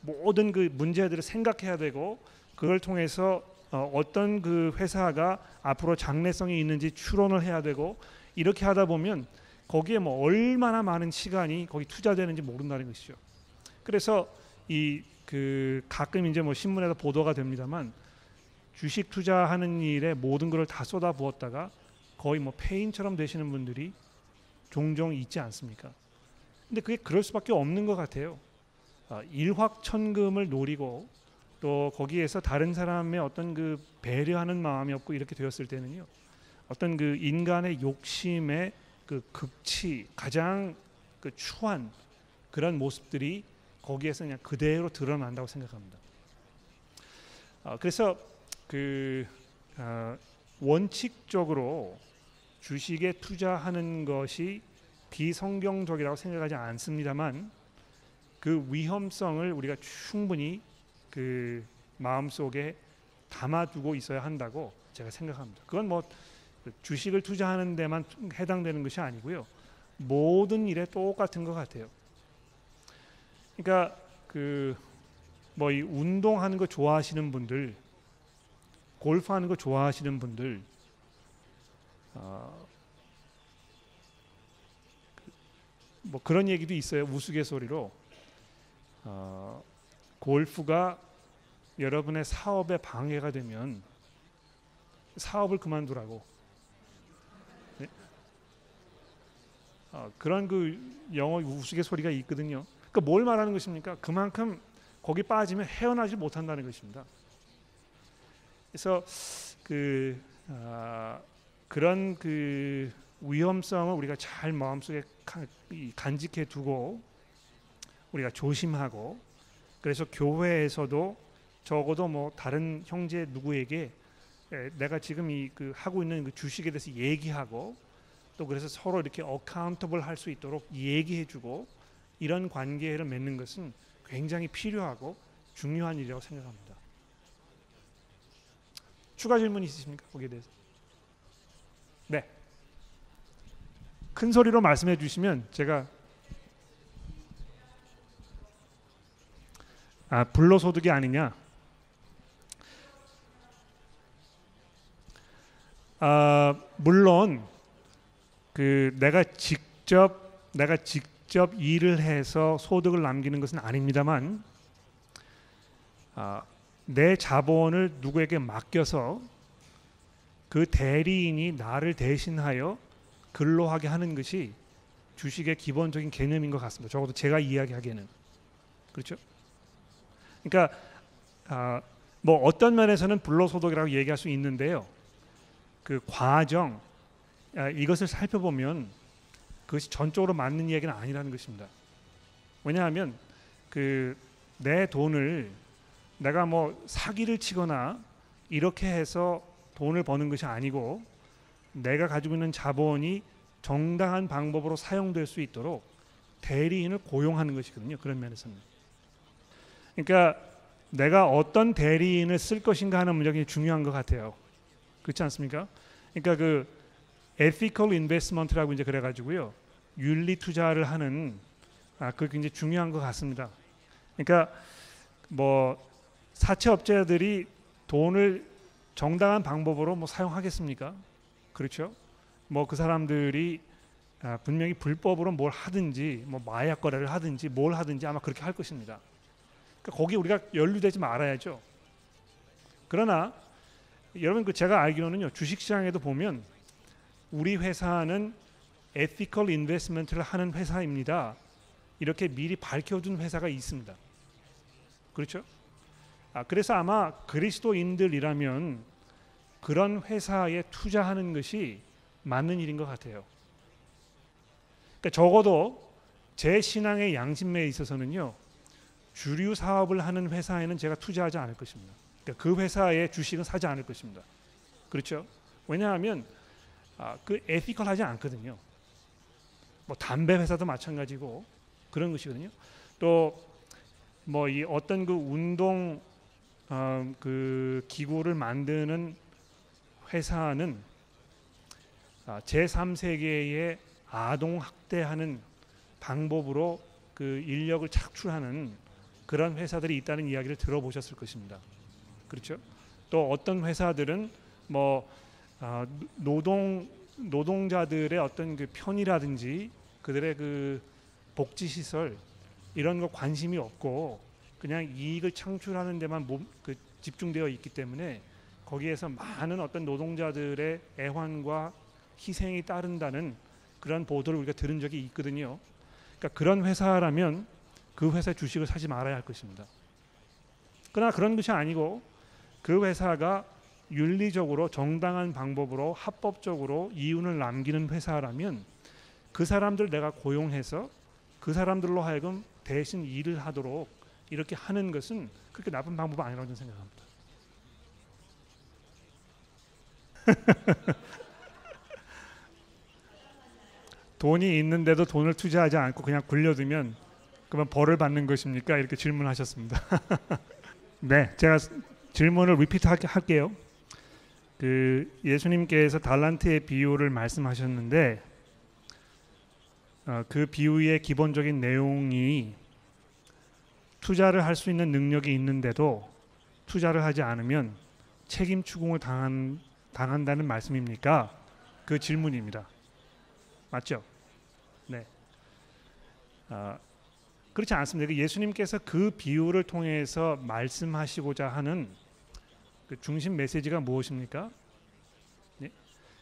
모든 그 문제들을 생각해야 되고 그걸 통해서 어, 어떤 그 회사가 앞으로 장래성이 있는지 추론을 해야 되고 이렇게 하다 보면 거기에 뭐 얼마나 많은 시간이 거기 투자되는지 모른다는 것이죠. 그래서 이 그 가끔 이제 뭐 신문에서 보도가 됩니다만 주식 투자하는 일에 모든 것을 다 쏟아 부었다가 거의 뭐 폐인처럼 되시는 분들이 종종 있지 않습니까? 근데 그게 그럴 수밖에 없는 것 같아요. 아, 일확천금을 노리고 또 거기에서 다른 사람의 어떤 그 배려하는 마음이 없고 이렇게 되었을 때는요. 어떤 그 인간의 욕심의 그 극치 가장 그 추한 그런 모습들이 거기에서 그냥 그대로 드러난다고 생각합니다. 아, 그래서 그 아, 원칙적으로 주식에 투자하는 것이 비성경적이라고 생각하지 않습니다만 그 위험성을 우리가 충분히 그 마음속에 담아두고 있어야 한다고 제가 생각합니다. 그건 뭐 주식을 투자하는 데만 해당되는 것이 아니고요. 모든 일에 똑같은 것 같아요. 그러니까 그 뭐 이 운동하는 거 좋아하시는 분들, 골프하는 거 좋아하시는 분들, 어, 뭐 그런 얘기도 있어요. 우스갯소리로 어, 골프가 여러분의 사업에 방해가 되면 사업을 그만두라고. 네? 어, 그런 그 영어 우스갯소리가 있거든요. 그러니까 뭘 말하는 것입니까? 그만큼 거기 빠지면 헤어나지 못한다는 것입니다. 그래서 그 아, 그런 그 위험성을 우리가 잘 마음속에 간직해 두고 우리가 조심하고 그래서 교회에서도 적어도 뭐 다른 형제 누구에게 내가 지금 이 그 하고 있는 그 주식에 대해서 얘기하고 또 그래서 서로 이렇게 어카운터블 할 수 있도록 얘기해 주고 이런 관계를 맺는 것은 굉장히 필요하고 중요한 일이라고 생각합니다. 추가 질문 있으십니까? 거기에 대해서. 네. 큰 소리로 말씀해 주시면 제가 아, 불로소득이 아니냐? 아, 물론 그 내가 직접 내가 직 접 일을 해서 소득을 남기는 것은 아닙니다만 아, 내 자본을 누구에게 맡겨서 그 대리인이 나를 대신하여 근로하게 하는 것이 주식의 기본적인 개념인 것 같습니다. 적어도 제가 이야기하기에는 그렇죠. 그러니까 아, 뭐 어떤 면에서는 불로소득이라고 얘기할 수 있는데요. 그 과정 아, 이것을 살펴보면 그것이 전적으로 맞는 이야기는 아니라는 것입니다. 왜냐하면 그 내 돈을 내가 뭐 사기를 치거나 이렇게 해서 돈을 버는 것이 아니고 내가 가지고 있는 자본이 정당한 방법으로 사용될 수 있도록 대리인을 고용하는 것이거든요. 그런 면에서는. 그러니까 내가 어떤 대리인을 쓸 것인가 하는 문제가 중요한 것 같아요. 그렇지 않습니까? 그러니까 그 ethical investment라고 이제 그래가지고요 윤리 투자를 하는 아, 그 굉장히 중요한 것 같습니다. 그러니까 뭐 사채 업체들이 돈을 정당한 방법으로 뭐 사용하겠습니까? 그렇죠? 뭐 그 사람들이 아, 분명히 불법으로 뭘 하든지 뭐 마약 거래를 하든지 뭘 하든지 아마 그렇게 할 것입니다. 그러니까 거기 우리가 연루되지 말아야죠. 그러나 여러분 그 제가 알기로는요 주식 시장에도 보면 우리 회사는 ethical investment를 하는 회사입니다. 이렇게 미리 밝혀둔 회사가 있습니다. 그렇죠? 아, 그래서 아마 그리스도인들이라면 그런 회사에 투자하는 것이 맞는 일인 것 같아요. 그러니까 적어도 제 신앙의 양심에 있어서는요 주류 사업을 하는 회사에는 제가 투자하지 않을 것입니다. 그러니까 그 회사의 주식은 사지 않을 것입니다. 그렇죠? 왜냐하면 아, 그 에티컬하지 않거든요. 뭐 담배 회사도 마찬가지고 그런 것이거든요. 또 뭐 이 어떤 그 운동 어, 그 기구를 만드는 회사는 아, 제3세계에 아동 학대하는 방법으로 그 인력을 착출하는 그런 회사들이 있다는 이야기를 들어보셨을 것입니다. 그렇죠? 또 어떤 회사들은 뭐 아, 노동 노동자들의 어떤 그 편이라든지 그들의 그 복지 시설 이런 거 관심이 없고 그냥 이익을 창출하는 데만 몸, 그 집중되어 있기 때문에 거기에서 많은 어떤 노동자들의 애환과 희생이 따른다는 그런 보도를 우리가 들은 적이 있거든요. 그러니까 그런 회사라면 그 회사 주식을 사지 말아야 할 것입니다. 그러나 그런 것이 아니고 그 회사가 윤리적으로 정당한 방법으로 합법적으로 이윤을 남기는 회사라면 그 사람들 내가 고용해서 그 사람들로 하여금 대신 일을 하도록 이렇게 하는 것은 그렇게 나쁜 방법 아니라고 저는 생각합니다. 돈이 있는데도 돈을 투자하지 않고 그냥 굴려두면 그러면 벌을 받는 것입니까? 이렇게 질문하셨습니다. 네, 제가 질문을 리피트 할게요. 그 예수님께서 달란트의 비유를 말씀하셨는데 어, 그 비유의 기본적인 내용이 투자를 할 수 있는 능력이 있는데도 투자를 하지 않으면 책임 추궁을 당한, 당한다는 말씀입니까? 그 질문입니다. 맞죠? 네. 아, 그렇지 않습니다. 예수님께서 그 비유를 통해서 말씀하시고자 하는 그 중심 메시지가 무엇입니까? 네?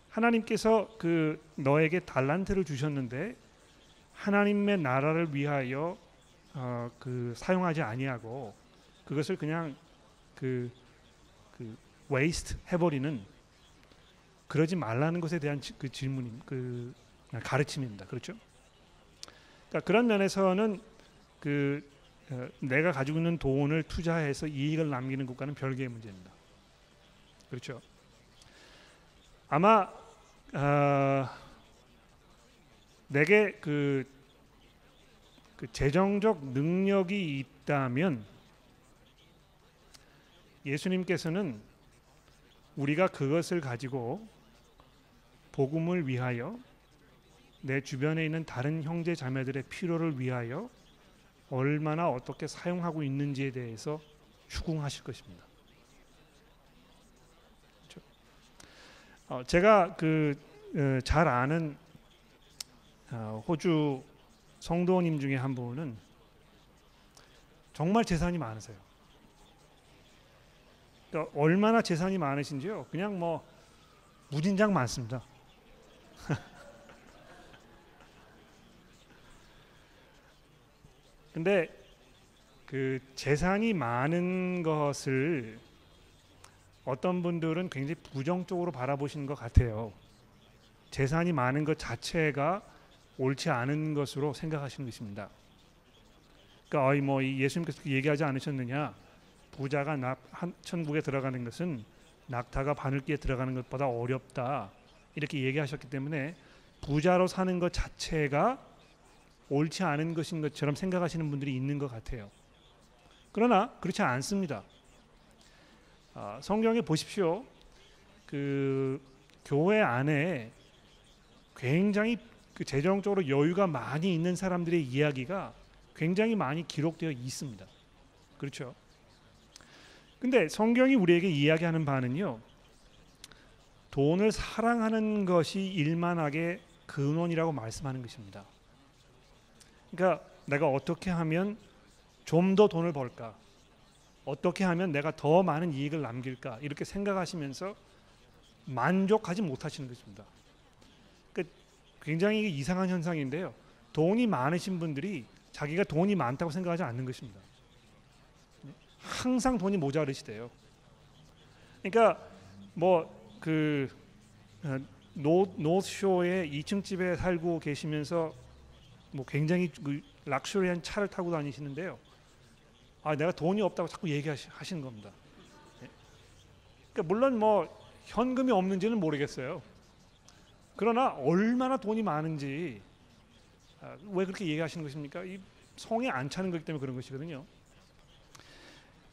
하나님께서 그 너에게 달란트를 주셨는데 하나님의 나라를 위하여 어, 그 사용하지 아니하고 그것을 그냥 그, 그 waste 해버리는 그러지 말라는 것에 대한 지, 그 질문임 그 가르침입니다. 그렇죠? 그러니까 그런 면에서는 그 어, 내가 가지고 있는 돈을 투자해서 이익을 남기는 것과는 별개의 문제입니다. 그렇죠? 아마 어, 내게 그, 그 재정적 능력이 있다면 예수님께서는 우리가 그것을 가지고 복음을 위하여 내 주변에 있는 다른 형제 자매들의 필요를 위하여 얼마나 어떻게 사용하고 있는지에 대해서 추궁하실 것입니다. 그렇죠? 어, 제가 그잘 아는 어, 호주 성도님 중에 한 분은 정말 재산이 많으세요. 그러니까 얼마나 재산이 많으신지요? 그냥 뭐 무진장 많습니다. 근데 그 재산이 많은 것을 어떤 분들은 굉장히 부정적으로 바라보시는 것 같아요. 재산이 많은 것 자체가 옳지 않은 것으로 생각하시는 것입니다. 그러니까 어이 뭐 예수님께서 얘기하지 않으셨느냐? 부자가 낙 천국에 들어가는 것은 낙타가 바늘기에 들어가는 것보다 어렵다 이렇게 얘기하셨기 때문에 부자로 사는 것 자체가 옳지 않은 것인 것처럼 생각하시는 분들이 있는 것 같아요. 그러나 그렇지 않습니다. 아, 성경에 보십시오. 그 교회 안에 굉장히 그 재정적으로 여유가 많이 있는 사람들의 이야기가 굉장히 많이 기록되어 있습니다. 그렇죠? 근데 성경이 우리에게 이야기하는 바는요. 돈을 사랑하는 것이 일만하게 근원이라고 말씀하는 것입니다. 그러니까 내가 어떻게 하면 좀 더 돈을 벌까? 어떻게 하면 내가 더 많은 이익을 남길까? 이렇게 생각하시면서 만족하지 못하시는 것입니다. 그러니까 굉장히 이상한 현상인데요. 돈이 많으신 분들이 자기가 돈이 많다고 생각하지 않는 것입니다. 항상 돈이 모자르시대요. 그러니까 뭐그 어, 노스쇼의 2층 집에 살고 계시면서 뭐 굉장히 그 락셔리한 차를 타고 다니시는데요. 아 내가 돈이 없다고 자꾸 얘기하시는 겁니다. 예. 그러니까 물론 뭐 현금이 없는지는 모르겠어요. 그러나 얼마나 돈이 많은지 아, 왜 그렇게 얘기하시는 것입니까? 이 성에 안 차는 거기 때문에 그런 것이거든요.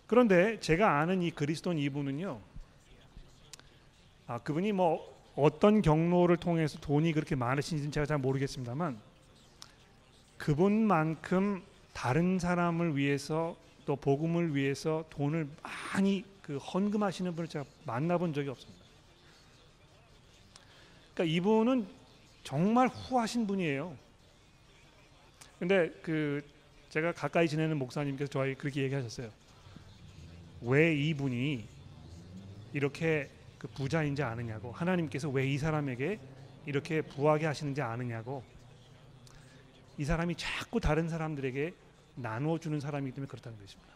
그런데 제가 아는 이 그리스도인 이분은요. 아 그분이 뭐 어떤 경로를 통해서 돈이 그렇게 많으신지는 제가 잘 모르겠습니다만 그분만큼 다른 사람을 위해서 또 복음을 위해서 돈을 많이 그 헌금하시는 분을 제가 만나본 적이 없습니다. 그러니까 이분은 정말 후하신 분이에요. 근데 그 제가 가까이 지내는 목사님께서 저희 그렇게 얘기하셨어요. 왜 이분이 이렇게 그 부자인지 아느냐고 하나님께서 왜 이 사람에게 이렇게 부하게 하시는지 아느냐고 이 사람이 자꾸 다른 사람들에게 나누어 주는 사람이기 때문에 그렇다는 것입니다.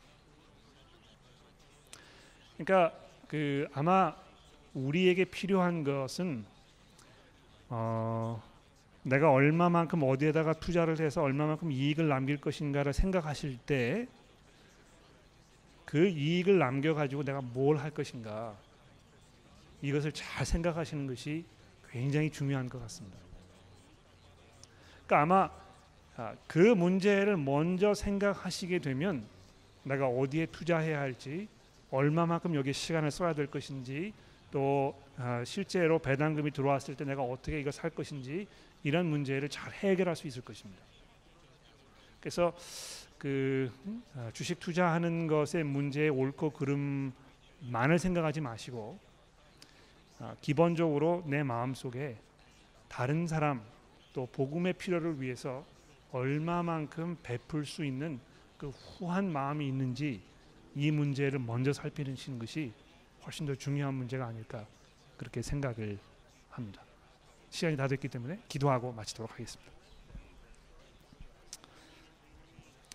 그러니까 그 아마 우리에게 필요한 것은 어 내가 얼마만큼 어디에다가 투자를 해서 얼마만큼 이익을 남길 것인가를 생각하실 때 그 이익을 남겨 가지고 내가 뭘 할 것인가 이것을 잘 생각하시는 것이 굉장히 중요한 것 같습니다. 그러니까 아마 아, 그 문제를 먼저 생각하시게 되면 내가 어디에 투자해야 할지 얼마만큼 여기 시간을 써야 될 것인지 또 아, 실제로 배당금이 들어왔을 때 내가 어떻게 이걸 살 것인지 이런 문제를 잘 해결할 수 있을 것입니다. 그래서 그 아, 주식 투자하는 것의 문제의 옳고 그름만을 생각하지 마시고 아, 기본적으로 내 마음 속에 다른 사람 또 복음의 필요를 위해서 얼마만큼 베풀 수 있는 그 후한 마음이 있는지 이 문제를 먼저 살피시는 것이 훨씬 더 중요한 문제가 아닐까 그렇게 생각을 합니다. 시간이 다 됐기 때문에 기도하고 마치도록 하겠습니다.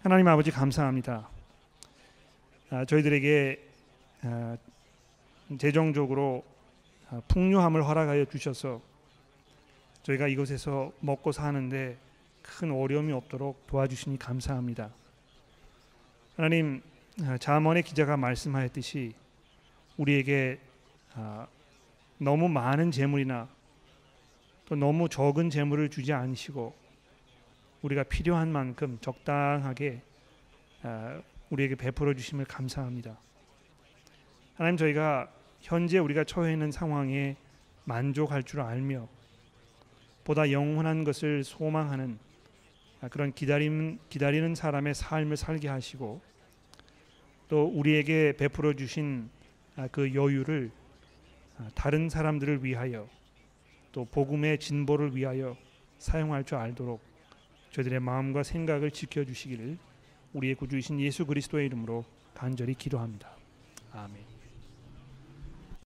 하나님 아버지 감사합니다. 아, 저희들에게 아, 재정적으로 아, 풍요함을 허락하여 주셔서 저희가 이곳에서 먹고 사는데 큰 어려움이 없도록 도와주시니 감사합니다. 하나님 아, 자문의 기자가 말씀하였듯이 우리에게 아, 너무 많은 재물이나 또 너무 적은 재물을 주지 않으시고 우리가 필요한 만큼 적당하게 아, 우리에게 베풀어 주심을 감사합니다. 하나님 저희가 현재 우리가 처해 있는 상황에 만족할 줄 알며 보다 영원한 것을 소망하는 아, 그런 기다림 기다리는 사람의 삶을 살게 하시고 또 우리에게 베풀어 주신 아, 그 여유를 아, 다른 사람들을 위하여 또 복음의 진보를 위하여 사용할 줄 알도록 저희들의 마음과 생각을 지켜 주시기를 우리의 구주이신 예수 그리스도의 이름으로 간절히 기도합니다. 아멘.